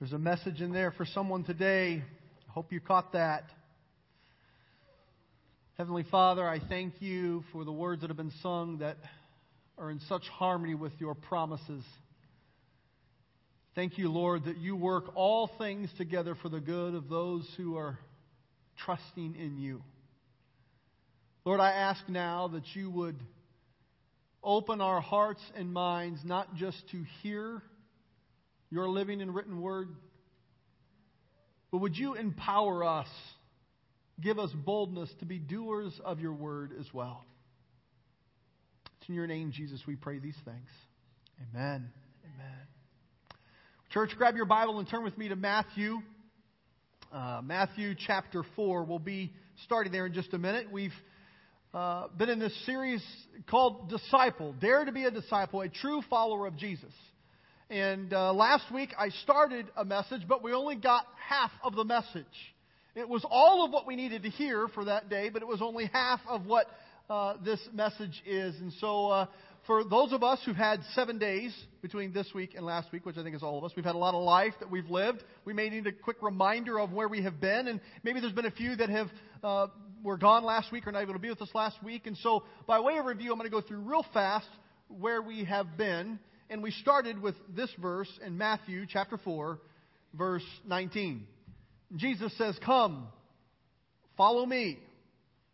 There's a message in there for someone today. I hope you caught that. Heavenly Father, I thank you for the words that have been sung that are in such harmony with your promises. Thank you, Lord, that you work all things together for the good of those who are trusting in you. Lord, I ask now that you would open our hearts and minds not just to hear your living and written word, but would you empower us, give us boldness to be doers of your word as well. It's in your name, Jesus, we pray these things. Amen. Amen. Church, grab your Bible and turn with me to Matthew. Uh, Matthew chapter 4. We'll be starting there in just a minute. We've uh, been in this series called Disciple Dare to be a disciple, a true follower of Jesus. And uh, last week I started a message, but we only got half of the message. It was all of what we needed to hear for that day, but it was only half of what uh, this message is. And so, uh, for those of us who've had seven days between this week and last week, which I think is all of us, we've had a lot of life that we've lived. We may need a quick reminder of where we have been, and maybe there's been a few that have uh, were gone last week or not able to be with us last week. And so, by way of review, I'm going to go through real fast where we have been. And we started with this verse in Matthew chapter 4, verse 19. Jesus says, Come, follow me,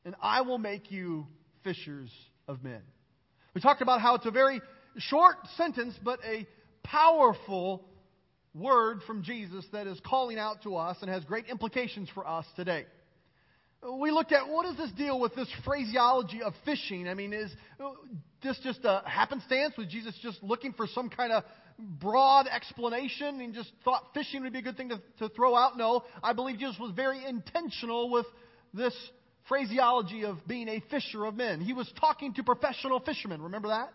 and I will make you fishers of men. We talked about how it's a very short sentence, but a powerful word from Jesus that is calling out to us and has great implications for us today we looked at what does this deal with this phraseology of fishing? I mean, is this just a happenstance? Was Jesus just looking for some kind of broad explanation and just thought fishing would be a good thing to, to throw out? No, I believe Jesus was very intentional with this phraseology of being a fisher of men. He was talking to professional fishermen. Remember that?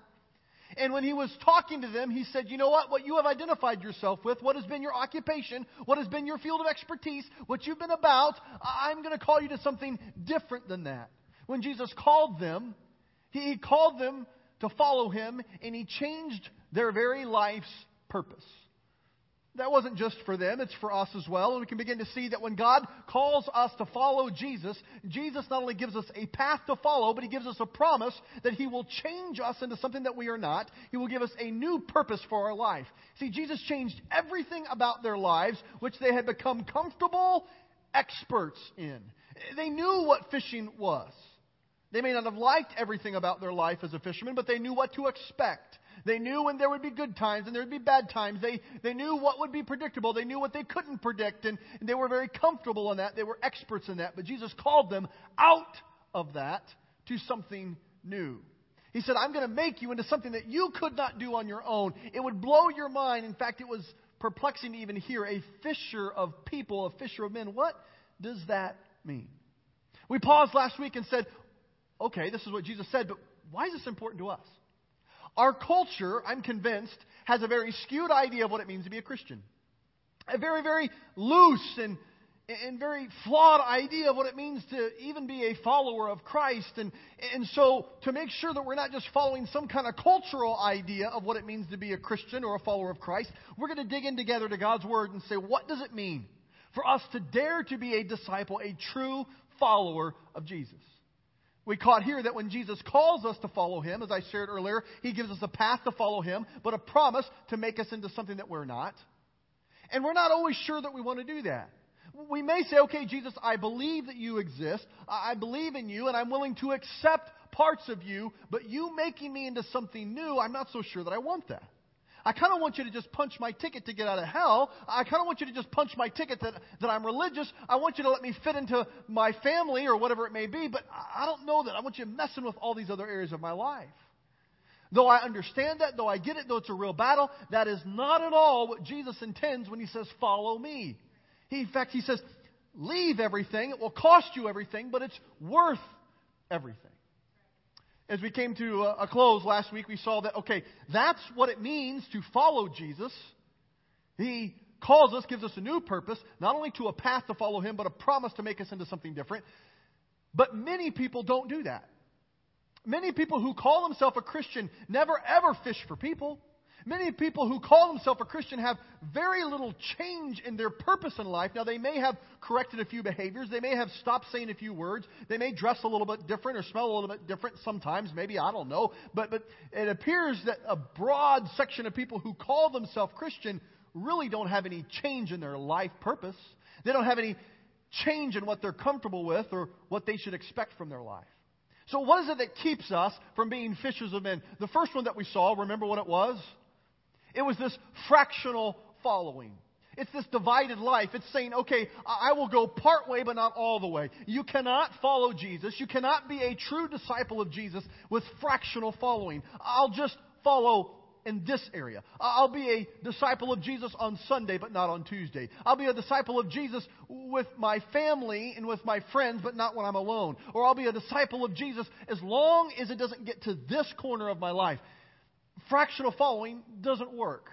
And when he was talking to them, he said, You know what? What you have identified yourself with, what has been your occupation, what has been your field of expertise, what you've been about, I'm going to call you to something different than that. When Jesus called them, he called them to follow him, and he changed their very life's purpose that wasn't just for them, it's for us as well. And we can begin to see that when God calls us to follow Jesus, Jesus not only gives us a path to follow, but He gives us a promise that He will change us into something that we are not. He will give us a new purpose for our life. See, Jesus changed everything about their lives, which they had become comfortable experts in. They knew what fishing was. They may not have liked everything about their life as a fisherman, but they knew what to expect. They knew when there would be good times and there would be bad times. They, they knew what would be predictable. They knew what they couldn't predict, and, and they were very comfortable in that. They were experts in that. But Jesus called them out of that to something new. He said, I'm going to make you into something that you could not do on your own. It would blow your mind. In fact, it was perplexing to even hear a fisher of people, a fisher of men. What does that mean? We paused last week and said, okay, this is what Jesus said, but why is this important to us? Our culture, I'm convinced, has a very skewed idea of what it means to be a Christian. A very, very loose and, and very flawed idea of what it means to even be a follower of Christ. And, and so, to make sure that we're not just following some kind of cultural idea of what it means to be a Christian or a follower of Christ, we're going to dig in together to God's Word and say, what does it mean for us to dare to be a disciple, a true follower of Jesus? We caught here that when Jesus calls us to follow him, as I shared earlier, he gives us a path to follow him, but a promise to make us into something that we're not. And we're not always sure that we want to do that. We may say, okay, Jesus, I believe that you exist. I believe in you, and I'm willing to accept parts of you, but you making me into something new, I'm not so sure that I want that. I kind of want you to just punch my ticket to get out of hell. I kind of want you to just punch my ticket that, that I'm religious. I want you to let me fit into my family or whatever it may be, but I don't know that. I want you messing with all these other areas of my life. Though I understand that, though I get it, though it's a real battle, that is not at all what Jesus intends when he says, follow me. He, in fact, he says, leave everything. It will cost you everything, but it's worth everything as we came to a close last week, we saw that, okay, that's what it means to follow Jesus. He calls us, gives us a new purpose, not only to a path to follow Him, but a promise to make us into something different. But many people don't do that. Many people who call themselves a Christian never ever fish for people. Many people who call themselves a Christian have very little change in their purpose in life. Now, they may have corrected a few behaviors. They may have stopped saying a few words. They may dress a little bit different or smell a little bit different sometimes, maybe, I don't know. But, but it appears that a broad section of people who call themselves Christian really don't have any change in their life purpose. They don't have any change in what they're comfortable with or what they should expect from their life. So, what is it that keeps us from being fishers of men? The first one that we saw, remember what it was? It was this fractional following. It's this divided life. It's saying, okay, I will go part way, but not all the way. You cannot follow Jesus. You cannot be a true disciple of Jesus with fractional following. I'll just follow in this area. I'll be a disciple of Jesus on Sunday, but not on Tuesday. I'll be a disciple of Jesus with my family and with my friends, but not when I'm alone. Or I'll be a disciple of Jesus as long as it doesn't get to this corner of my life. Fractional following doesn't work.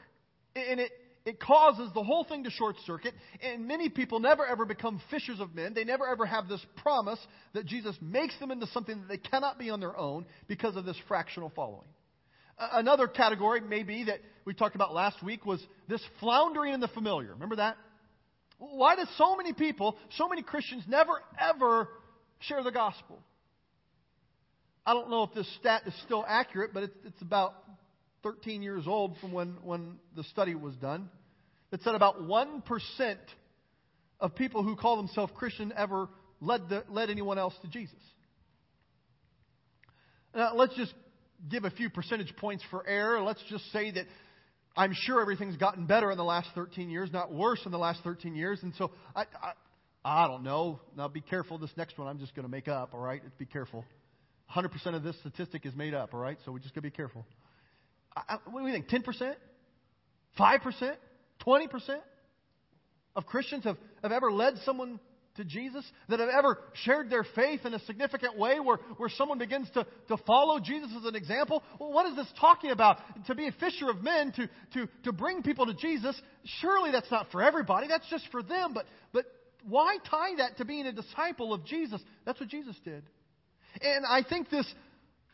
And it, it causes the whole thing to short circuit, and many people never ever become fishers of men. They never ever have this promise that Jesus makes them into something that they cannot be on their own because of this fractional following. Another category, maybe, that we talked about last week was this floundering in the familiar. Remember that? Why do so many people, so many Christians, never ever share the gospel? I don't know if this stat is still accurate, but it's, it's about 13 years old from when, when the study was done. It said about 1% of people who call themselves Christian ever led, the, led anyone else to Jesus. Now, let's just give a few percentage points for error. Let's just say that I'm sure everything's gotten better in the last 13 years, not worse in the last 13 years. And so I, I, I don't know. Now be careful. This next one I'm just going to make up. All right, be careful. 100% of this statistic is made up. All right, so we just got to be careful. What do you think? 10%? 5%? 20% of Christians have, have ever led someone to Jesus, that have ever shared their faith in a significant way where, where someone begins to, to follow Jesus as an example. Well, what is this talking about? To be a fisher of men, to, to, to bring people to Jesus, surely that's not for everybody. That's just for them. But, but why tie that to being a disciple of Jesus? That's what Jesus did. And I think this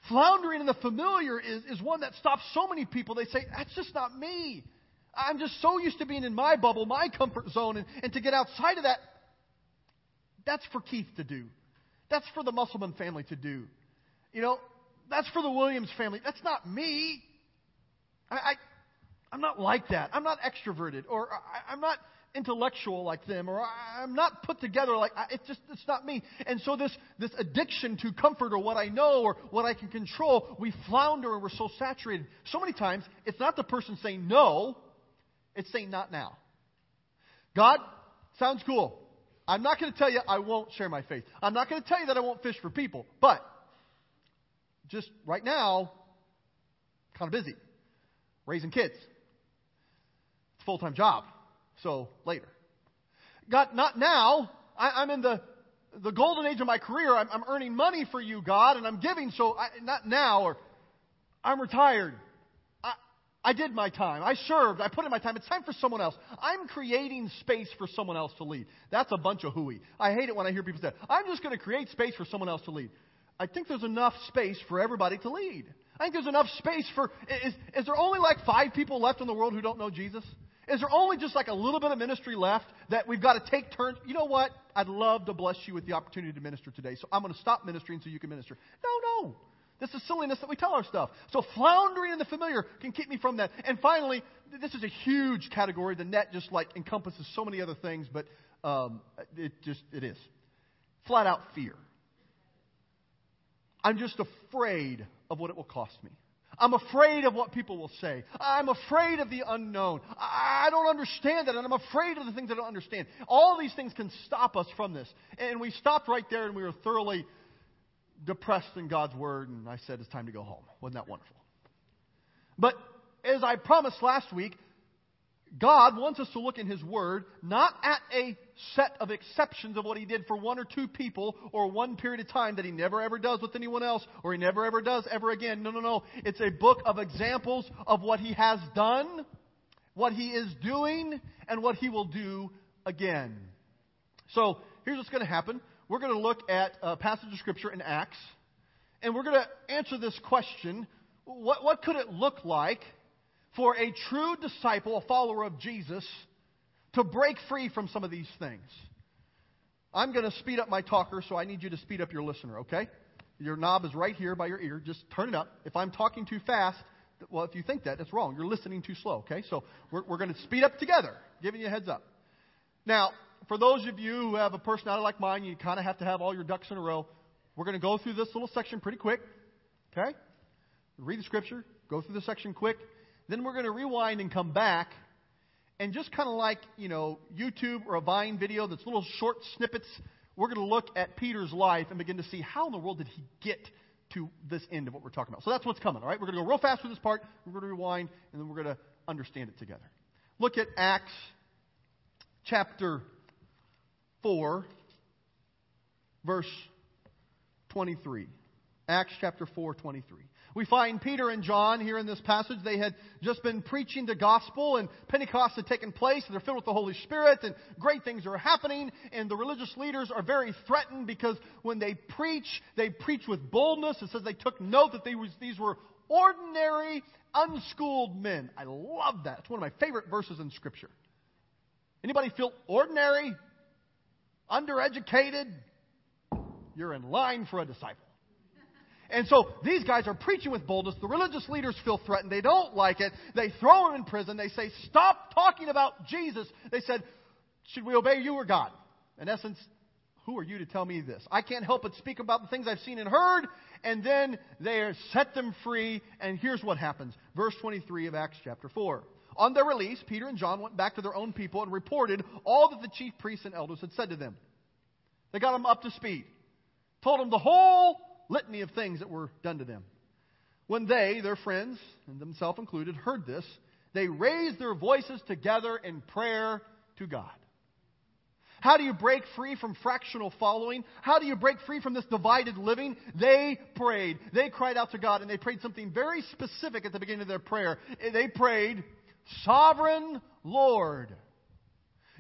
floundering in the familiar is, is one that stops so many people. They say, that's just not me. I'm just so used to being in my bubble, my comfort zone, and, and to get outside of that, that's for Keith to do. That's for the Musselman family to do. You know, that's for the Williams family. That's not me. I, I I'm not like that. I'm not extroverted, or I, I'm not intellectual like them, or I'm not put together like it's just it's not me. And so this this addiction to comfort or what I know or what I can control, we flounder and we're so saturated. So many times it's not the person saying no, it's saying not now. God, sounds cool. I'm not going to tell you I won't share my faith. I'm not going to tell you that I won't fish for people. But just right now, kind of busy. Raising kids. It's a full time job. So later. God, not now. I, am in the, the golden age of my career. I'm, I'm, earning money for you, God, and I'm giving, so I, not now. Or I'm retired. I I did my time. I served. I put in my time. It's time for someone else. I'm creating space for someone else to lead. That's a bunch of hooey. I hate it when I hear people say, I'm just going to create space for someone else to lead. I think there's enough space for everybody to lead. I think there's enough space for. Is, is there only like five people left in the world who don't know Jesus? Is there only just like a little bit of ministry left that we've got to take turns? You know what? I'd love to bless you with the opportunity to minister today, so I'm going to stop ministering so you can minister. No, no. This is silliness that we tell our stuff. So floundering in the familiar can keep me from that. And finally, this is a huge category. The net just like encompasses so many other things, but um, it just it is flat out fear. I'm just afraid of what it will cost me. I'm afraid of what people will say. I'm afraid of the unknown. I don't understand it, and I'm afraid of the things I don't understand. All these things can stop us from this. And we stopped right there, and we were thoroughly depressed in God's Word, and I said, it's time to go home. Wasn't that wonderful? But as I promised last week, God wants us to look in His Word not at a set of exceptions of what He did for one or two people or one period of time that He never ever does with anyone else or He never ever does ever again. No, no, no. It's a book of examples of what He has done, what He is doing, and what He will do again. So here's what's going to happen we're going to look at a passage of Scripture in Acts, and we're going to answer this question what, what could it look like for a true disciple, a follower of Jesus, to break free from some of these things. I'm going to speed up my talker, so I need you to speed up your listener, okay? Your knob is right here by your ear. Just turn it up. If I'm talking too fast, well, if you think that, that's wrong. You're listening too slow, okay? So we're, we're going to speed up together, giving you a heads up. Now, for those of you who have a personality like mine, you kind of have to have all your ducks in a row. We're going to go through this little section pretty quick, okay? Read the scripture, go through the section quick. Then we're going to rewind and come back and just kind of like, you know, YouTube or a Vine video that's little short snippets, we're going to look at Peter's life and begin to see how in the world did he get to this end of what we're talking about. So that's what's coming, all right? We're going to go real fast through this part, we're going to rewind, and then we're going to understand it together. Look at Acts chapter 4, verse 23. Acts chapter 4, 23. We find Peter and John here in this passage. They had just been preaching the gospel, and Pentecost had taken place, and they're filled with the Holy Spirit, and great things are happening, and the religious leaders are very threatened because when they preach, they preach with boldness. It says they took note that was, these were ordinary, unschooled men. I love that. It's one of my favorite verses in Scripture. Anybody feel ordinary, undereducated? You're in line for a disciple. And so these guys are preaching with boldness. The religious leaders feel threatened. They don't like it. They throw him in prison. They say, Stop talking about Jesus. They said, Should we obey you or God? In essence, who are you to tell me this? I can't help but speak about the things I've seen and heard. And then they set them free. And here's what happens. Verse 23 of Acts chapter 4. On their release, Peter and John went back to their own people and reported all that the chief priests and elders had said to them. They got them up to speed. Told them the whole litany of things that were done to them. When they, their friends, and themselves included, heard this, they raised their voices together in prayer to God. How do you break free from fractional following? How do you break free from this divided living? They prayed. They cried out to God, and they prayed something very specific at the beginning of their prayer. They prayed, Sovereign Lord.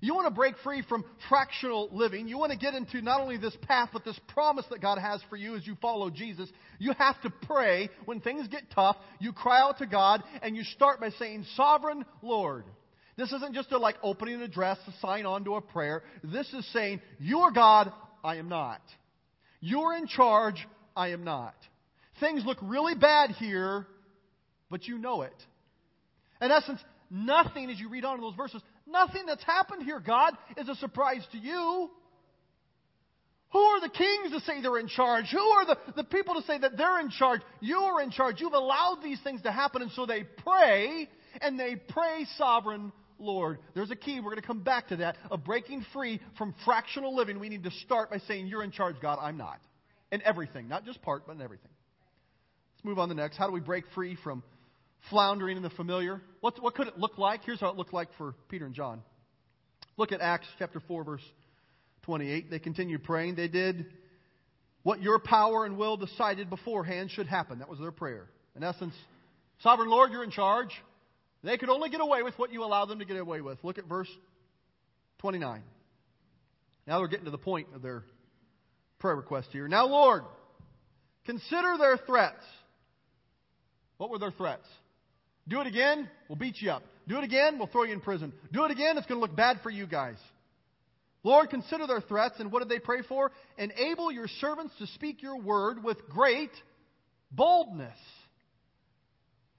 You want to break free from fractional living. You want to get into not only this path, but this promise that God has for you as you follow Jesus. You have to pray when things get tough. You cry out to God, and you start by saying, Sovereign Lord. This isn't just a like opening an address to sign on to a prayer. This is saying, You are God, I am not. You're in charge, I am not. Things look really bad here, but you know it. In essence, nothing, as you read on in those verses, Nothing that's happened here, God, is a surprise to you. Who are the kings to say they're in charge? Who are the, the people to say that they're in charge? You are in charge. You've allowed these things to happen, and so they pray, and they pray, Sovereign Lord. There's a key. We're going to come back to that of breaking free from fractional living. We need to start by saying, You're in charge, God. I'm not. In everything, not just part, but in everything. Let's move on to the next. How do we break free from floundering in the familiar. What, what could it look like? Here's how it looked like for Peter and John. Look at Acts chapter 4, verse 28. They continued praying. They did what your power and will decided beforehand should happen. That was their prayer. In essence, Sovereign Lord, you're in charge. They could only get away with what you allow them to get away with. Look at verse 29. Now they're getting to the point of their prayer request here. Now, Lord, consider their threats. What were their threats? Do it again, we'll beat you up. Do it again, we'll throw you in prison. Do it again, it's going to look bad for you guys. Lord, consider their threats, and what did they pray for? Enable your servants to speak your word with great boldness.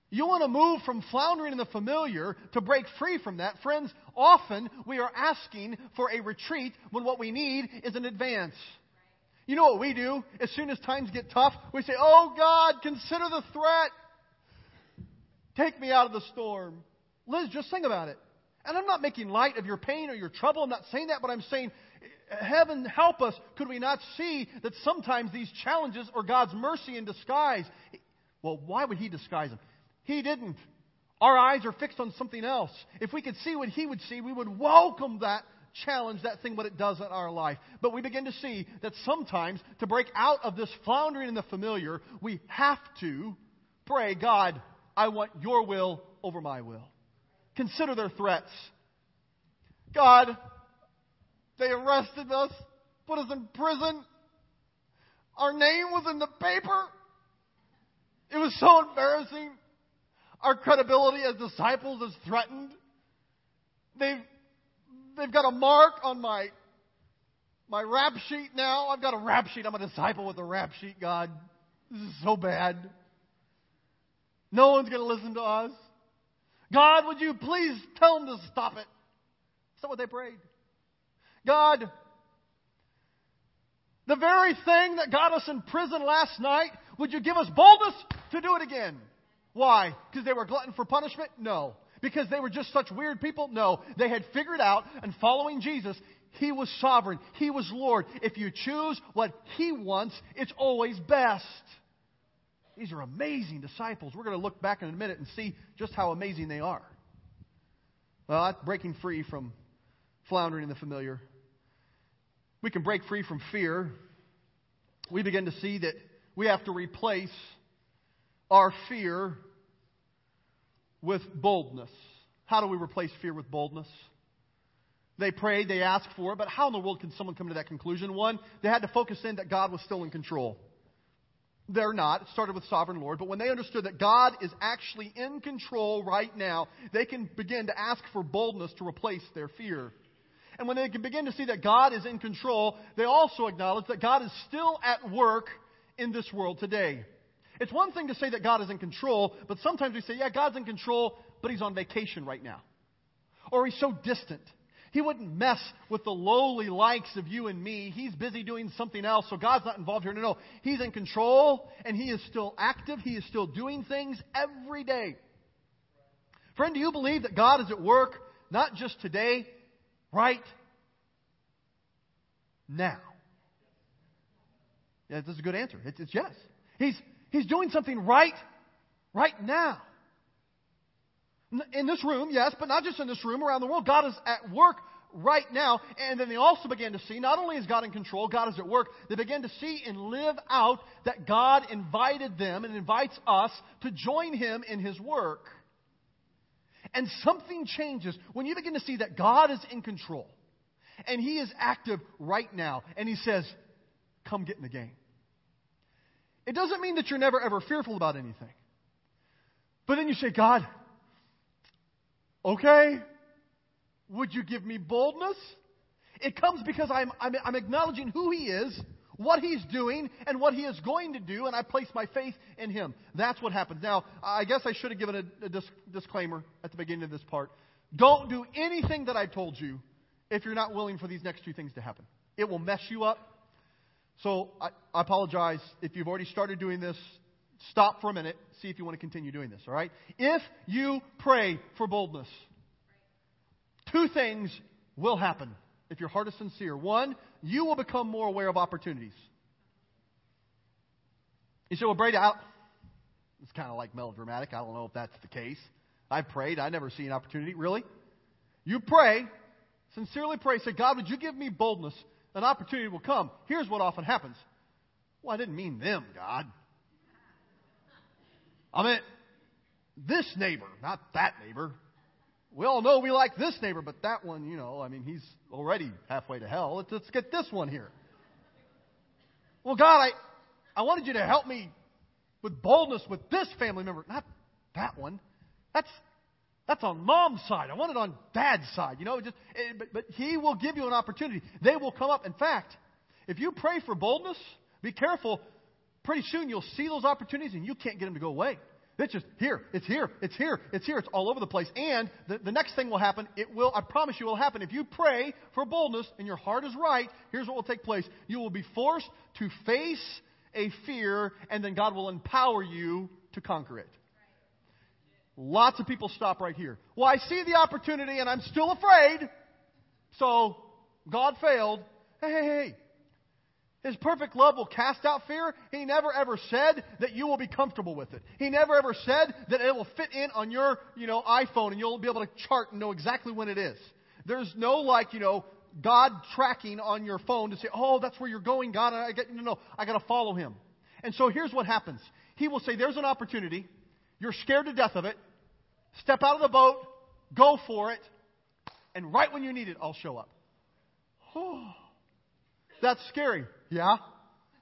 You want to move from floundering in the familiar to break free from that. Friends, often we are asking for a retreat when what we need is an advance. You know what we do? As soon as times get tough, we say, Oh God, consider the threat. Take me out of the storm. Liz, just sing about it. And I'm not making light of your pain or your trouble. I'm not saying that, but I'm saying, heaven help us. Could we not see that sometimes these challenges are God's mercy in disguise? Well, why would He disguise them? He didn't. Our eyes are fixed on something else. If we could see what He would see, we would welcome that challenge, that thing, what it does in our life. But we begin to see that sometimes to break out of this floundering in the familiar, we have to pray, God, I want your will over my will. Consider their threats. God, they arrested us, put us in prison. Our name was in the paper. It was so embarrassing. Our credibility as disciples is threatened. They've, they've got a mark on my, my rap sheet now. I've got a rap sheet. I'm a disciple with a rap sheet, God. This is so bad. No one's going to listen to us. God, would you please tell them to stop it? That's what they prayed. God, the very thing that got us in prison last night, would you give us boldness to do it again? Why? Because they were glutton for punishment? No. Because they were just such weird people? No. They had figured out, and following Jesus, He was sovereign. He was Lord. If you choose what He wants, it's always best. These are amazing disciples. We're going to look back in a minute and see just how amazing they are. Well, that's breaking free from floundering in the familiar. We can break free from fear. We begin to see that we have to replace our fear with boldness. How do we replace fear with boldness? They prayed, they asked for it, but how in the world can someone come to that conclusion? One, they had to focus in that God was still in control. They're not. It started with sovereign Lord. But when they understood that God is actually in control right now, they can begin to ask for boldness to replace their fear. And when they can begin to see that God is in control, they also acknowledge that God is still at work in this world today. It's one thing to say that God is in control, but sometimes we say, yeah, God's in control, but he's on vacation right now. Or he's so distant. He wouldn't mess with the lowly likes of you and me. He's busy doing something else, so God's not involved here. No, no. He's in control, and He is still active. He is still doing things every day. Friend, do you believe that God is at work, not just today, right now? Yeah, that's a good answer. It's, it's yes. He's, he's doing something right, right now. In this room, yes, but not just in this room, around the world. God is at work right now. And then they also began to see, not only is God in control, God is at work, they began to see and live out that God invited them and invites us to join Him in His work. And something changes when you begin to see that God is in control and He is active right now. And He says, Come get in the game. It doesn't mean that you're never ever fearful about anything. But then you say, God, Okay? Would you give me boldness? It comes because I'm, I'm, I'm, acknowledging who He is, what He's doing, and what He is going to do, and I place my faith in Him. That's what happens. Now, I guess I should have given a, a disc, disclaimer at the beginning of this part. Don't do anything that I told you if you're not willing for these next two things to happen. It will mess you up. So I, I apologize if you've already started doing this stop for a minute, see if you want to continue doing this, all right? If you pray for boldness, two things will happen if your heart is sincere. One, you will become more aware of opportunities. You say, well, Brady, I, it's kind of like melodramatic. I don't know if that's the case. I prayed. I never see an opportunity. Really? You pray, sincerely pray. Say, God, would you give me boldness? An opportunity will come. Here's what often happens. Well, I didn't mean them, God. I mean, this neighbor, not that neighbor. We all know we like this neighbor, but that one, you know, I mean, he's already halfway to hell. Let's, let's get this one here. Well, God, I, I wanted you to help me with boldness with this family member, not that one. That's that's on mom's side. I want it on dad's side. You know, just eh, but, but he will give you an opportunity. They will come up. In fact, if you pray for boldness, be careful pretty soon you'll see those opportunities and you can't get them to go away. It's just here, it's here, it's here, it's here, it's all over the place. And the, the next thing will happen, it will, I promise you, will happen. If you pray for boldness and your heart is right, here's what will take place. You will be forced to face a fear, and then God will empower you to conquer it. Lots of people stop right here. Well, I see the opportunity and I'm still afraid, so God failed. Hey, hey, hey. His perfect love will cast out fear. He never ever said that you will be comfortable with it. He never ever said that it will fit in on your, you know, iPhone and you'll be able to chart and know exactly when it is. There's no like, you know, God tracking on your phone to say, "Oh, that's where you're going, God." I get no, no. I got to follow Him. And so here's what happens. He will say, "There's an opportunity. You're scared to death of it. Step out of the boat. Go for it. And right when you need it, I'll show up." Oh, that's scary. Yeah?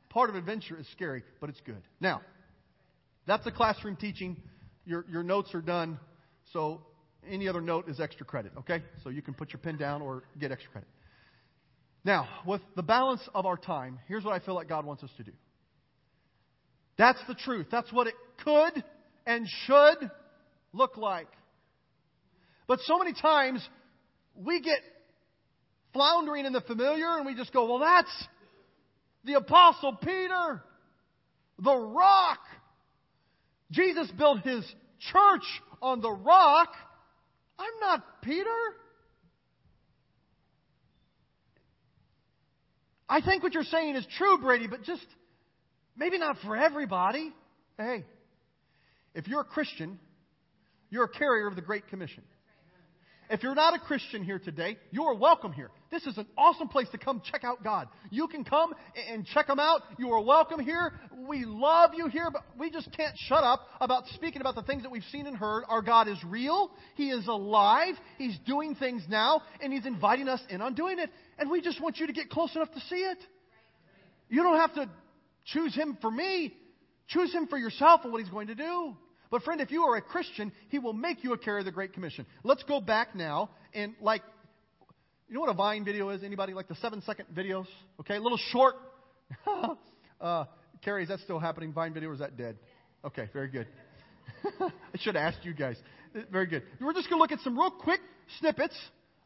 Part of adventure is scary, but it's good. Now, that's the classroom teaching your, your notes are done, so any other note is extra credit, okay? So you can put your pen down or get extra credit. Now, with the balance of our time, here's what I feel like God wants us to do. That's the truth. That's what it could and should look like. But so many times we get floundering in the familiar and we just go, well, that's the Apostle Peter, the rock. Jesus built his church on the rock. I'm not Peter. I think what you're saying is true, Brady, but just maybe not for everybody. Hey, if you're a Christian, you're a carrier of the Great Commission. If you're not a Christian here today, you are welcome here. This is an awesome place to come check out God. You can come and check Him out. You are welcome here. We love you here, but we just can't shut up about speaking about the things that we've seen and heard. Our God is real. He is alive. He's doing things now, and He's inviting us in on doing it. And we just want you to get close enough to see it. You don't have to choose Him for me. Choose Him for yourself and what He's going to do. But friend, if you are a Christian, He will make you a carrier of the Great Commission. Let's go back now and like, you know what a Vine video is? Anybody like the seven second videos? Okay, a little short. uh, Carrie, is that still happening? Vine video or is that dead? Okay, very good. I should have asked you guys. Very good. We're just going to look at some real quick snippets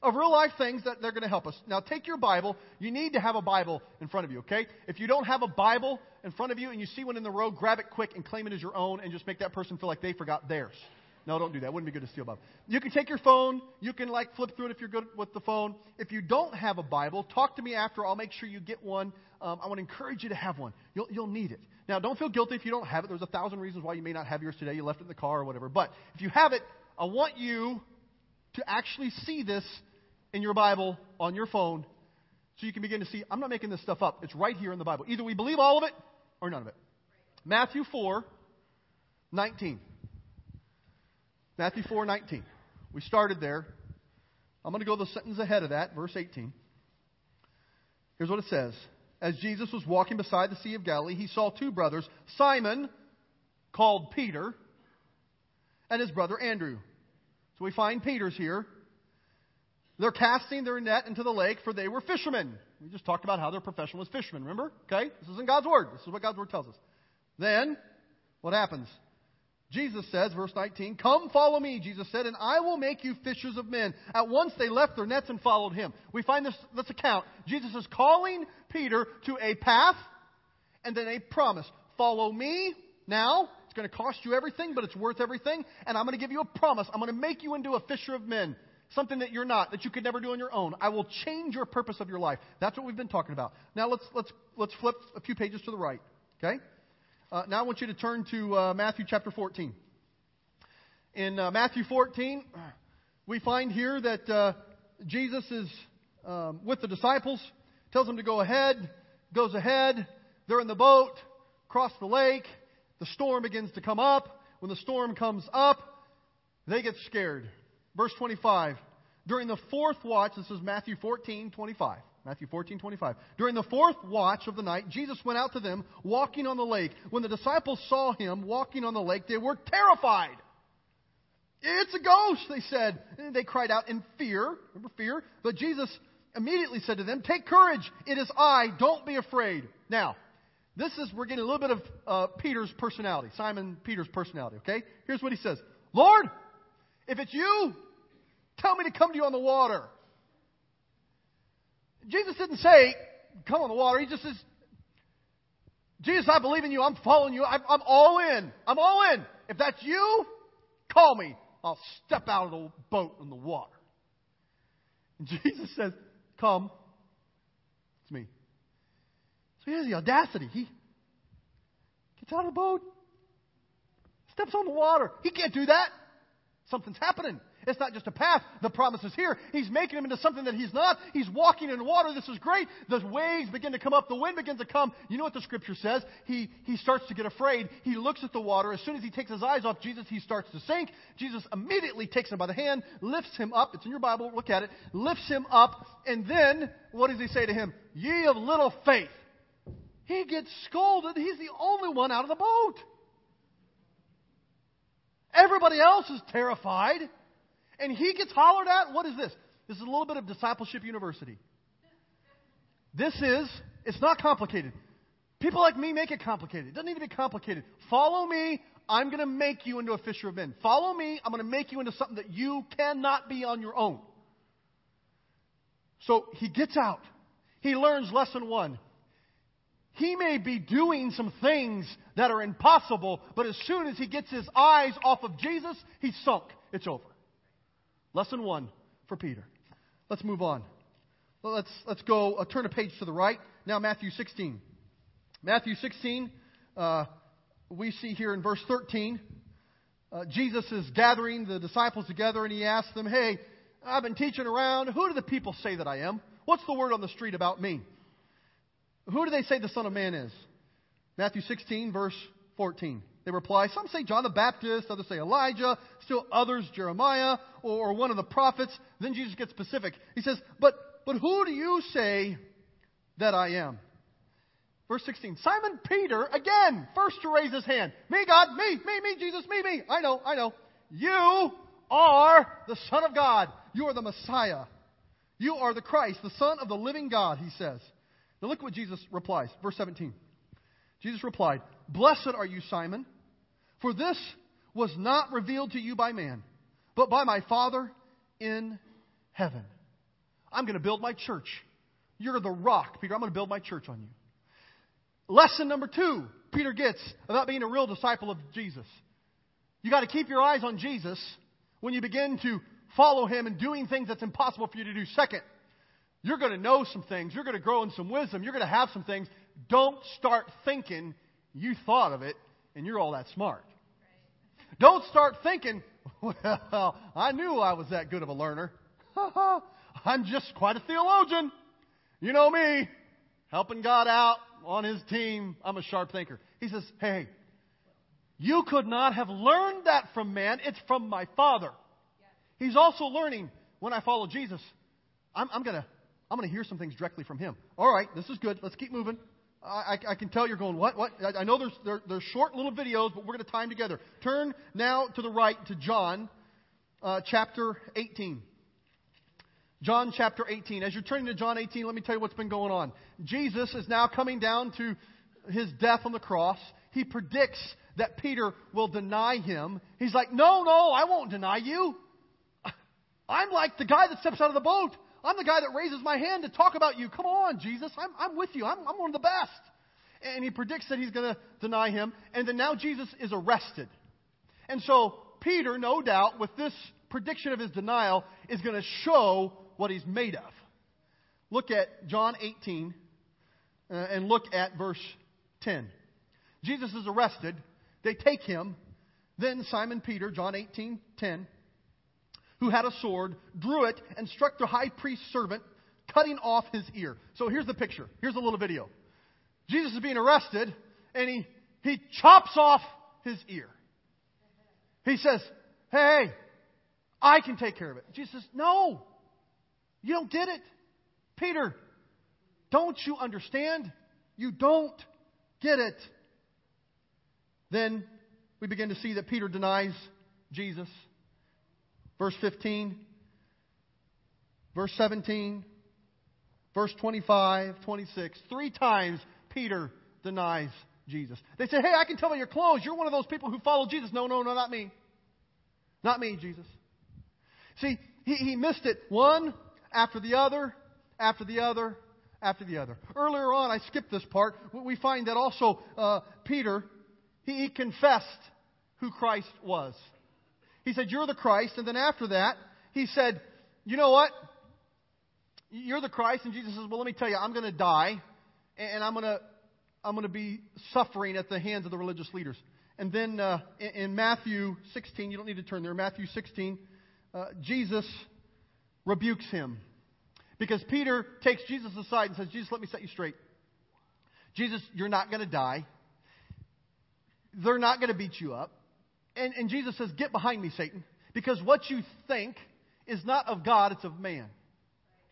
of real life things that they're going to help us. Now, take your Bible. You need to have a Bible in front of you, okay? If you don't have a Bible in front of you and you see one in the row, grab it quick and claim it as your own and just make that person feel like they forgot theirs. No, don't do that. It wouldn't be good to steal a Bible. You can take your phone. You can like flip through it if you're good with the phone. If you don't have a Bible, talk to me after. I'll make sure you get one. Um, I want to encourage you to have one. You'll, you'll need it. Now, don't feel guilty if you don't have it. There's a thousand reasons why you may not have yours today. You left it in the car or whatever. But if you have it, I want you to actually see this in your Bible on your phone so you can begin to see, I'm not making this stuff up. It's right here in the Bible. Either we believe all of it or none of it. Matthew 4, 19. Matthew 4, 19. We started there. I'm going to go the sentence ahead of that, verse 18. Here's what it says. As Jesus was walking beside the Sea of Galilee, he saw two brothers, Simon, called Peter, and his brother Andrew. So we find Peter's here. They're casting their net into the lake, for they were fishermen. We just talked about how their profession was fishermen, remember? Okay? This is in God's Word. This is what God's Word tells us. Then, what happens? Jesus says, verse 19, Come follow me, Jesus said, and I will make you fishers of men. At once they left their nets and followed him. We find this, this account. Jesus is calling Peter to a path and then a promise. Follow me now. It's going to cost you everything, but it's worth everything. And I'm going to give you a promise. I'm going to make you into a fisher of men something that you're not, that you could never do on your own. I will change your purpose of your life. That's what we've been talking about. Now let's let's let's flip a few pages to the right. Okay. Uh, now I want you to turn to uh, Matthew chapter 14. In uh, Matthew 14, we find here that uh, Jesus is um, with the disciples, tells them to go ahead, goes ahead. They're in the boat, cross the lake. The storm begins to come up. When the storm comes up, they get scared. Verse 25. During the fourth watch, this is Matthew 14, 25. Matthew 14, 25. During the fourth watch of the night, Jesus went out to them walking on the lake. When the disciples saw him walking on the lake, they were terrified. It's a ghost, they said. And they cried out in fear. Remember fear? But Jesus immediately said to them, Take courage. It is I. Don't be afraid. Now, this is, we're getting a little bit of uh, Peter's personality, Simon Peter's personality, okay? Here's what he says Lord, if it's you, tell me to come to you on the water. Jesus didn't say, come on the water. He just says, Jesus, I believe in you. I'm following you. I'm, I'm all in. I'm all in. If that's you, call me. I'll step out of the boat in the water. And Jesus says, Come. It's me. So he has the audacity. He gets out of the boat, steps on the water. He can't do that. Something's happening. It's not just a path. The promise is here. He's making him into something that he's not. He's walking in water. This is great. The waves begin to come up. The wind begins to come. You know what the scripture says? He, he starts to get afraid. He looks at the water. As soon as he takes his eyes off Jesus, he starts to sink. Jesus immediately takes him by the hand, lifts him up. It's in your Bible. Look at it. Lifts him up. And then, what does he say to him? Ye of little faith. He gets scolded. He's the only one out of the boat. Everybody else is terrified. And he gets hollered at. What is this? This is a little bit of discipleship university. This is, it's not complicated. People like me make it complicated. It doesn't need to be complicated. Follow me. I'm going to make you into a fisher of men. Follow me. I'm going to make you into something that you cannot be on your own. So he gets out. He learns lesson one. He may be doing some things that are impossible, but as soon as he gets his eyes off of Jesus, he's sunk. It's over. Lesson one for Peter. Let's move on. Let's, let's go, uh, turn a page to the right. Now, Matthew 16. Matthew 16, uh, we see here in verse 13, uh, Jesus is gathering the disciples together and he asks them, Hey, I've been teaching around. Who do the people say that I am? What's the word on the street about me? Who do they say the Son of Man is? Matthew 16, verse 14. They reply, Some say John the Baptist, others say Elijah, still others Jeremiah, or, or one of the prophets. Then Jesus gets specific. He says, But but who do you say that I am? Verse 16. Simon Peter, again, first to raise his hand. Me, God, me, me, me, Jesus, me, me. I know, I know. You are the Son of God. You are the Messiah. You are the Christ, the Son of the living God, he says. Now look what Jesus replies. Verse 17. Jesus replied, Blessed are you, Simon, for this was not revealed to you by man, but by my Father in heaven. I'm going to build my church. You're the rock, Peter. I'm going to build my church on you. Lesson number two Peter gets about being a real disciple of Jesus. You got to keep your eyes on Jesus when you begin to follow him and doing things that's impossible for you to do. Second, you're going to know some things. You're going to grow in some wisdom. You're going to have some things. Don't start thinking you thought of it and you're all that smart. Don't start thinking, well, I knew I was that good of a learner. I'm just quite a theologian. You know me, helping God out on his team. I'm a sharp thinker. He says, Hey, you could not have learned that from man. It's from my Father. He's also learning when I follow Jesus. I'm, I'm going to I'm going to hear some things directly from him. All right, this is good. Let's keep moving. I, I, can tell you're going, what? What? I, I know there's, there, there's short little videos, but we're going to time together. Turn now to the right to John uh, chapter 18. John chapter 18. As you're turning to John 18, let me tell you what's been going on. Jesus is now coming down to his death on the cross. He predicts that Peter will deny him. He's like, No, no, I won't deny you. I'm like the guy that steps out of the boat. I'm the guy that raises my hand to talk about you. Come on, Jesus. I'm, I'm with you. I'm, I'm one of the best. And he predicts that he's going to deny him. And then now Jesus is arrested. And so Peter, no doubt, with this prediction of his denial, is going to show what he's made of. Look at John 18 uh, and look at verse 10. Jesus is arrested. They take him. Then Simon Peter, John 18 10, who had a sword, drew it and struck the high priest's servant, cutting off his ear. So here's the picture. Here's a little video. Jesus is being arrested, and he, he chops off his ear. He says, Hey, I can take care of it. Jesus says, No, you don't get it. Peter, don't you understand? You don't get it. Then we begin to see that Peter denies Jesus. Verse 15, verse 17, verse 25, 26. Three times Peter denies Jesus. They say, Hey, I can tell by your clothes, you're one of those people who follow Jesus. No, no, no, not me. Not me, Jesus. See, he, he missed it one after the other, after the other, after the other. Earlier on, I skipped this part. We find that also uh, Peter, he, he confessed who Christ was. He said, You're the Christ. And then after that, he said, You know what? You're the Christ. And Jesus says, Well, let me tell you, I'm going to die, and I'm going to. I'm going to be suffering at the hands of the religious leaders. And then uh, in, Matthew 16, you don't need to turn there, Matthew 16, uh, Jesus rebukes him. Because Peter takes Jesus aside and says, Jesus, let me set you straight. Jesus, you're not going to die. They're not going to beat you up. And, and Jesus says, Get behind me, Satan, because what you think is not of God, it's of man.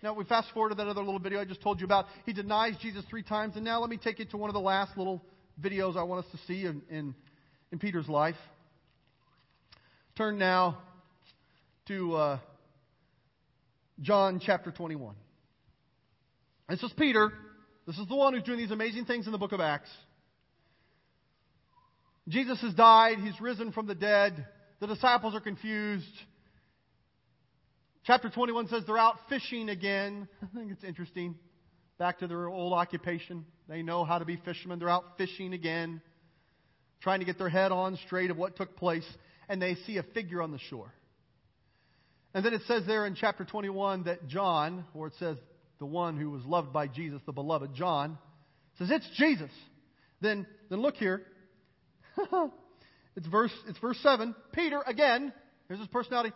Now, we fast forward to that other little video I just told you about. He denies Jesus three times. And now let me take you to one of the last little videos I want us to see in, in, in Peter's life. Turn now to uh, John chapter 21. This is Peter. This is the one who's doing these amazing things in the book of Acts. Jesus has died. He's risen from the dead. The disciples are confused. Chapter 21 says they're out fishing again. I think it's interesting. Back to their old occupation. They know how to be fishermen. They're out fishing again, trying to get their head on straight of what took place. And they see a figure on the shore. And then it says there in chapter 21 that John, or it says the one who was loved by Jesus, the beloved John, says, It's Jesus. Then, then look here. it's, verse, it's verse 7. Peter, again, here's his personality.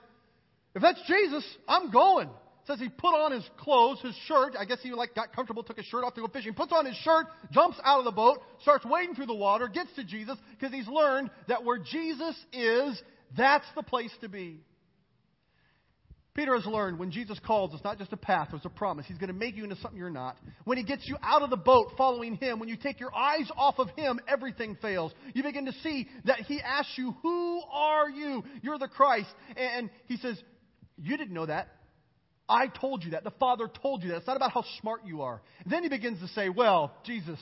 If that's Jesus, I'm going. Says he put on his clothes, his shirt. I guess he like got comfortable, took his shirt off to go fishing. Puts on his shirt, jumps out of the boat, starts wading through the water, gets to Jesus because he's learned that where Jesus is, that's the place to be. Peter has learned when Jesus calls, it's not just a path, it's a promise. He's going to make you into something you're not. When he gets you out of the boat following him, when you take your eyes off of him, everything fails. You begin to see that he asks you, Who are you? You're the Christ. And he says, You didn't know that. I told you that. The Father told you that. It's not about how smart you are. And then he begins to say, Well, Jesus,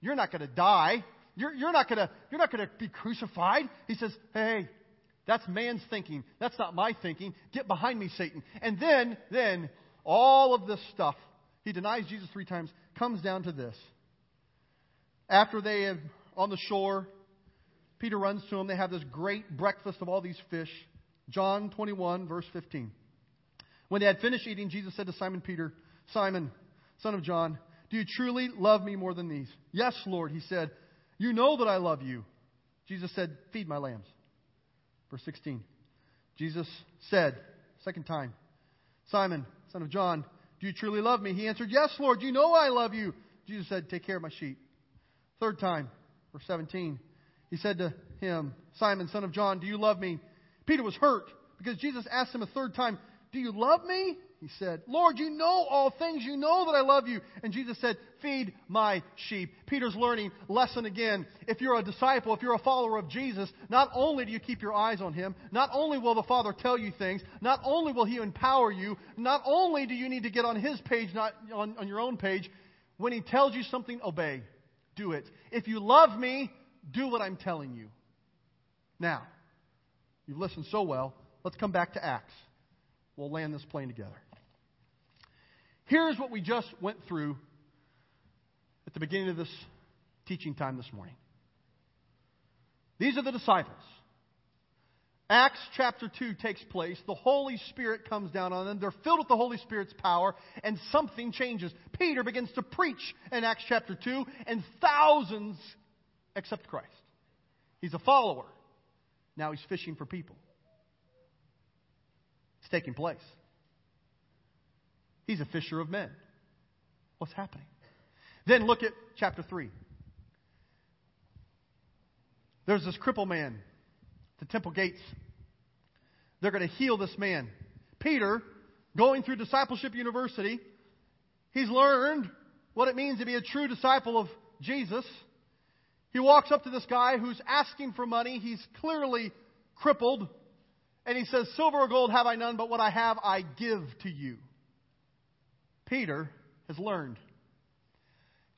you're not going to die. You're, you're not going to you're not going to be crucified. He says, Hey, that's man's thinking. That's not my thinking. Get behind me, Satan. And then, then, all of this stuff, he denies Jesus three times, comes down to this. After they have on the shore, Peter runs to him. They have this great breakfast of all these fish. John 21, verse 15. When they had finished eating, Jesus said to Simon Peter, Simon, son of John, do you truly love me more than these? Yes, Lord, he said. You know that I love you. Jesus said, Feed my lambs. Verse 16. Jesus said, second time, Simon, son of John, do you truly love me? He answered, Yes, Lord, you know I love you. Jesus said, Take care of my sheep. Third time, verse 17. He said to him, Simon, son of John, do you love me? Peter was hurt because Jesus asked him a third time, Do you love me? He said, Lord, you know all things. You know that I love you. And Jesus said, Feed my sheep. Peter's learning lesson again. If you're a disciple, if you're a follower of Jesus, not only do you keep your eyes on him, not only will the Father tell you things, not only will he empower you, not only do you need to get on his page, not on, on your own page, when he tells you something, obey. Do it. If you love me, do what I'm telling you. Now, you've listened so well. Let's come back to Acts. We'll land this plane together. Here's what we just went through at the beginning of this teaching time this morning. These are the disciples. Acts chapter 2 takes place. The Holy Spirit comes down on them. They're filled with the Holy Spirit's power, and something changes. Peter begins to preach in Acts chapter 2, and thousands accept Christ. He's a follower. Now he's fishing for people. It's taking place. He's a fisher of men. What's happening? Then look at chapter 3. There's this cripple man at the temple gates. They're going to heal this man. Peter, going through discipleship university, he's learned what it means to be a true disciple of Jesus. He walks up to this guy who's asking for money. He's clearly crippled. And he says, Silver or gold have I none, but what I have I give to you. Peter has learned.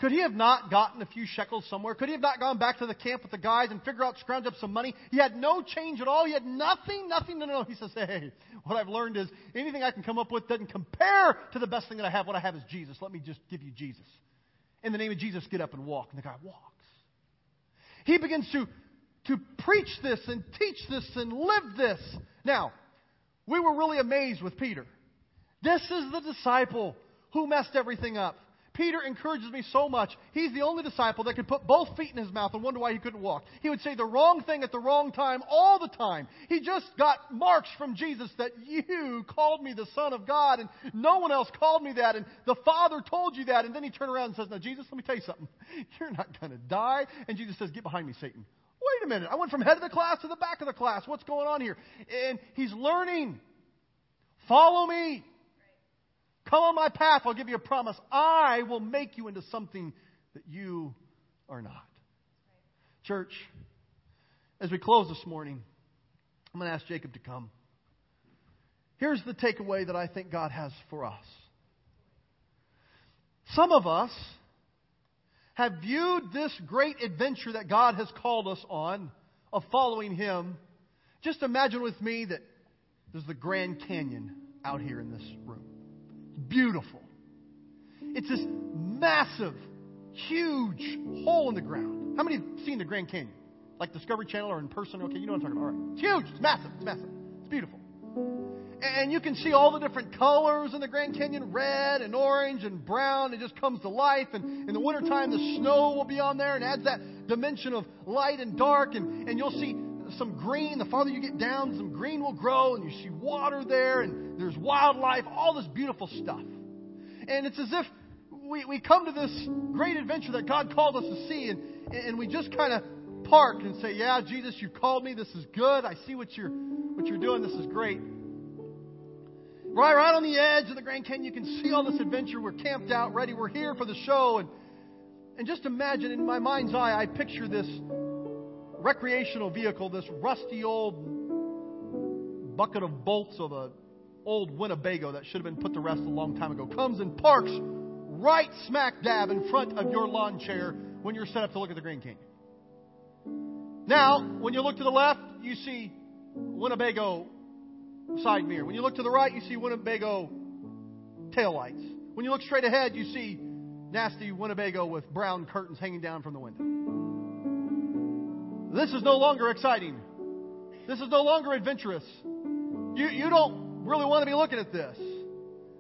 Could he have not gotten a few shekels somewhere? Could he have not gone back to the camp with the guys and figure out, scrounge up some money? He had no change at all. He had nothing, nothing to know. He says, Hey, what I've learned is anything I can come up with doesn't compare to the best thing that I have. What I have is Jesus. Let me just give you Jesus. In the name of Jesus, get up and walk. And the guy walks. He begins to, to preach this and teach this and live this. Now, we were really amazed with Peter. This is the disciple who messed everything up. Peter encourages me so much. He's the only disciple that could put both feet in his mouth and wonder why he couldn't walk. He would say the wrong thing at the wrong time all the time. He just got marks from Jesus that you called me the Son of God and no one else called me that and the Father told you that. And then he turned around and says, Now, Jesus, let me tell you something. You're not going to die. And Jesus says, Get behind me, Satan. Wait a minute. I went from head of the class to the back of the class. What's going on here? And he's learning. Follow me. Come on my path, I'll give you a promise. I will make you into something that you are not. Church, as we close this morning, I'm going to ask Jacob to come. Here's the takeaway that I think God has for us. Some of us have viewed this great adventure that God has called us on of following Him. Just imagine with me that there's the Grand Canyon out here in this room. Beautiful. It's this massive, huge hole in the ground. How many have seen the Grand Canyon? Like Discovery Channel or in person? Okay, you know what I'm talking about. All right. It's huge. It's massive. It's massive. It's beautiful. And you can see all the different colors in the Grand Canyon red and orange and brown. It just comes to life. And in the wintertime, the snow will be on there and adds that dimension of light and dark. And, and you'll see some green. The farther you get down, some green will grow. And you see water there. And there's wildlife, all this beautiful stuff. And it's as if we, we come to this great adventure that God called us to see. And, and we just kind of park and say, Yeah, Jesus, you called me. This is good. I see what you're, what you're doing. This is great. Right, right on the edge of the Grand Canyon, you can see all this adventure. We're camped out, ready. We're here for the show. And, and just imagine, in my mind's eye, I picture this recreational vehicle, this rusty old bucket of bolts of a old Winnebago that should have been put to rest a long time ago, comes and parks right smack dab in front of your lawn chair when you're set up to look at the Grand Canyon. Now, when you look to the left, you see Winnebago side mirror. When you look to the right, you see Winnebago taillights. When you look straight ahead, you see nasty Winnebago with brown curtains hanging down from the window. This is no longer exciting. This is no longer adventurous. You, you don't really want to be looking at this.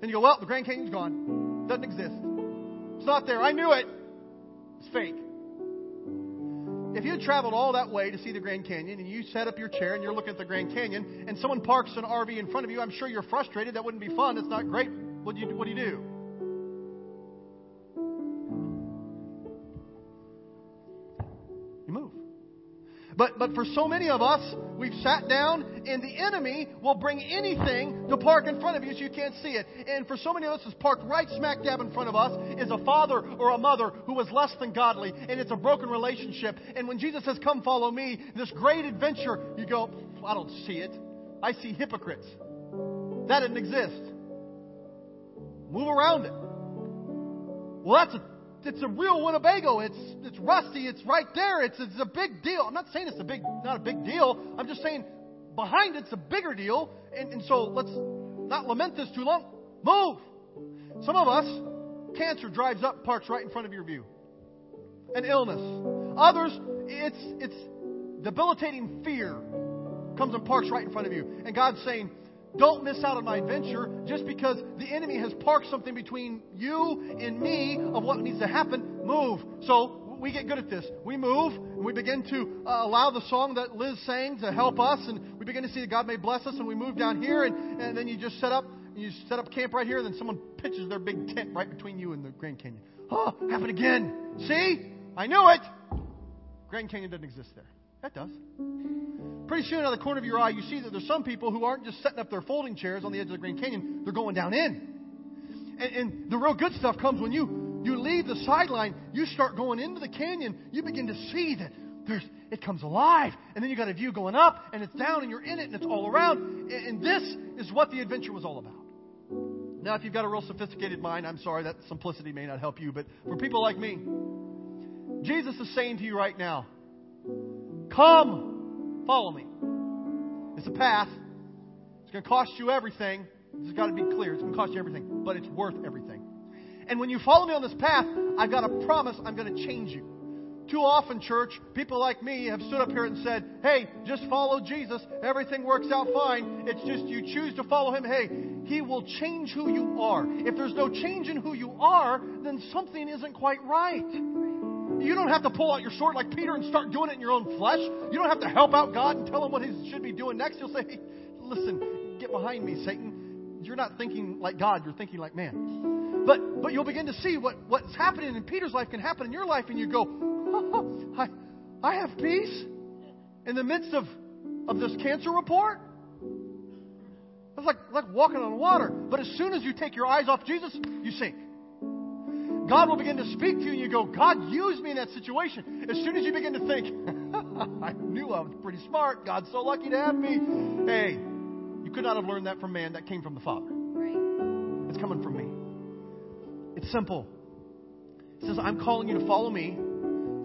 And you go, well, the Grand Canyon's gone. Doesn't exist. It's not there. I knew it. It's fake. If you had traveled all that way to see the Grand Canyon and you set up your chair and you're looking at the Grand Canyon and someone parks an RV in front of you, I'm sure you're frustrated. That wouldn't be fun. It's not great. What do you, what do, you do? But, but for so many of us, we've sat down and the enemy will bring anything to park in front of you so you can't see it. And for so many of us, is parked right smack dab in front of us is a father or a mother who was less than godly and it's a broken relationship. And when Jesus says, come follow me, this great adventure, you go, I don't see it. I see hypocrites. That didn't exist. Move around it. Well, that's a it's a real Winnebago. It's it's rusty. It's right there. It's it's a big deal. I'm not saying it's a big not a big deal. I'm just saying behind it's a bigger deal. And, and so let's not lament this too long. Move. Some of us, cancer drives up, parks right in front of your view. An illness. Others, it's it's debilitating fear comes and parks right in front of you. And God's saying, don't miss out on my adventure just because the enemy has parked something between you and me of what needs to happen. Move. So we get good at this. We move and we begin to uh, allow the song that Liz sang to help us, and we begin to see that God may bless us. And we move down here, and, and then you just set up. And you set up camp right here, and then someone pitches their big tent right between you and the Grand Canyon. Oh, happened again. See? I knew it. Grand Canyon doesn't exist there. That does. Pretty soon, out of the corner of your eye, you see that there's some people who aren't just setting up their folding chairs on the edge of the Grand Canyon, they're going down in. And, and the real good stuff comes when you, you leave the sideline, you start going into the canyon, you begin to see that there's, it comes alive. And then you got a view going up, and it's down, and you're in it, and it's all around. And, and this is what the adventure was all about. Now, if you've got a real sophisticated mind, I'm sorry that simplicity may not help you, but for people like me, Jesus is saying to you right now, Come, follow me. It's a path. It's going to cost you everything. It's got to be clear. It's going to cost you everything, but it's worth everything. And when you follow me on this path, I've got a promise I'm going to change you. Too often, church, people like me have stood up here and said, Hey, just follow Jesus. Everything works out fine. It's just you choose to follow him. Hey, he will change who you are. If there's no change in who you are, then something isn't quite right. You don't have to pull out your sword like Peter and start doing it in your own flesh. You don't have to help out God and tell him what he should be doing next. You'll say, hey, listen, get behind me, Satan. You're not thinking like God, you're thinking like man. But but you'll begin to see what, what's happening in Peter's life can happen in your life, and you go, oh, I, I have peace in the midst of, of this cancer report. It's like, like walking on water. But as soon as you take your eyes off Jesus, you sink. God will begin to speak to you and you go, God, used me in that situation. As soon as you begin to think, I knew I was pretty smart. God's so lucky to have me. Hey, you could not have learned that from man. That came from the Father. Right. It's coming from me. It's simple. It says, I'm calling you to follow me.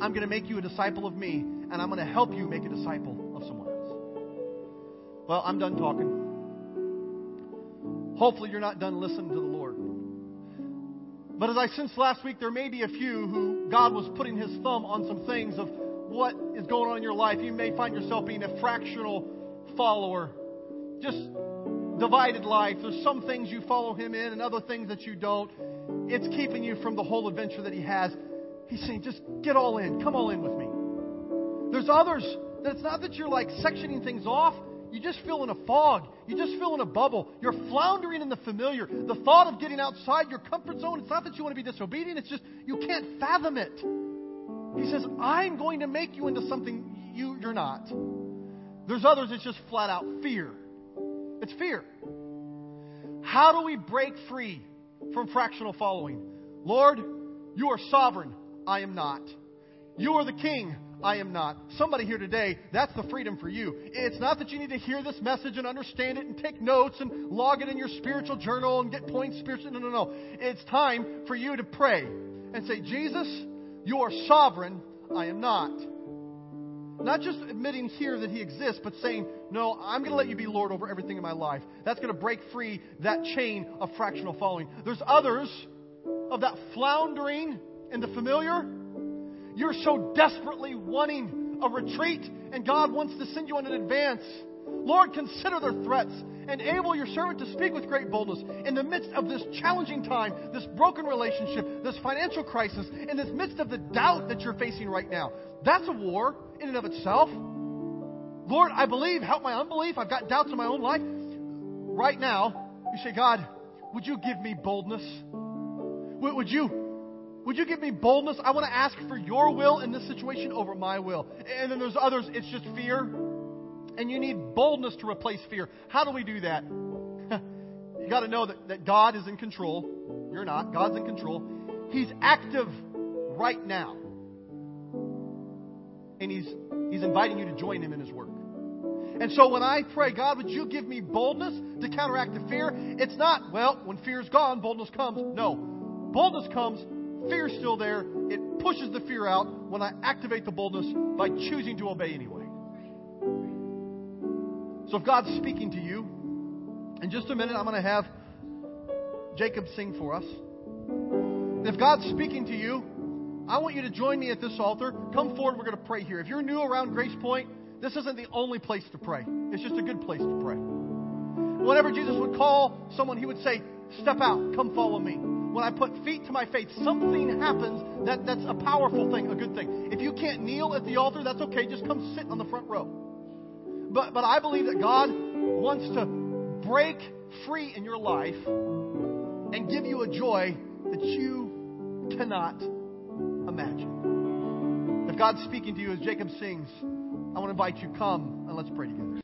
I'm going to make you a disciple of me, and I'm going to help you make a disciple of someone else. Well, I'm done talking. Hopefully, you're not done listening to the Lord. But as I sensed last week, there may be a few who God was putting his thumb on some things of what is going on in your life. You may find yourself being a fractional follower, just divided life. There's some things you follow him in and other things that you don't. It's keeping you from the whole adventure that he has. He's saying, just get all in. Come all in with me. There's others that it's not that you're like sectioning things off. You just feel in a fog. You just feel in a bubble. You're floundering in the familiar. The thought of getting outside your comfort zone, it's not that you want to be disobedient, it's just you can't fathom it. He says, I'm going to make you into something you, you're not. There's others, it's just flat out fear. It's fear. How do we break free from fractional following? Lord, you are sovereign. I am not. You are the king. I am not. Somebody here today, that's the freedom for you. It's not that you need to hear this message and understand it and take notes and log it in your spiritual journal and get points spiritually. No, no, no. It's time for you to pray and say, Jesus, you are sovereign. I am not. Not just admitting here that He exists, but saying, No, I'm going to let you be Lord over everything in my life. That's going to break free that chain of fractional following. There's others of that floundering in the familiar. You're so desperately wanting a retreat, and God wants to send you an advance. Lord, consider their threats. Enable your servant to speak with great boldness in the midst of this challenging time, this broken relationship, this financial crisis, in this midst of the doubt that you're facing right now. That's a war in and of itself. Lord, I believe. Help my unbelief. I've got doubts in my own life. Right now, you say, God, would you give me boldness? Would you would you give me boldness? I want to ask for your will in this situation over my will. And then there's others, it's just fear. And you need boldness to replace fear. How do we do that? you got to know that, that God is in control. You're not. God's in control. He's active right now. And he's, he's inviting you to join him in his work. And so when I pray, God, would you give me boldness to counteract the fear? It's not, well, when fear's gone, boldness comes. No. Boldness comes Fear's still there. It pushes the fear out when I activate the boldness by choosing to obey anyway. So if God's speaking to you, in just a minute I'm going to have Jacob sing for us. If God's speaking to you, I want you to join me at this altar. Come forward, we're going to pray here. If you're new around Grace Point, this isn't the only place to pray. It's just a good place to pray. Whenever Jesus would call someone, he would say, Step out, come follow me when I put feet to my faith, something happens that, that's a powerful thing, a good thing. If you can't kneel at the altar, that's okay. Just come sit on the front row. But, but I believe that God wants to break free in your life and give you a joy that you cannot imagine. If God's speaking to you as Jacob sings, I want to invite you, come and let's pray together.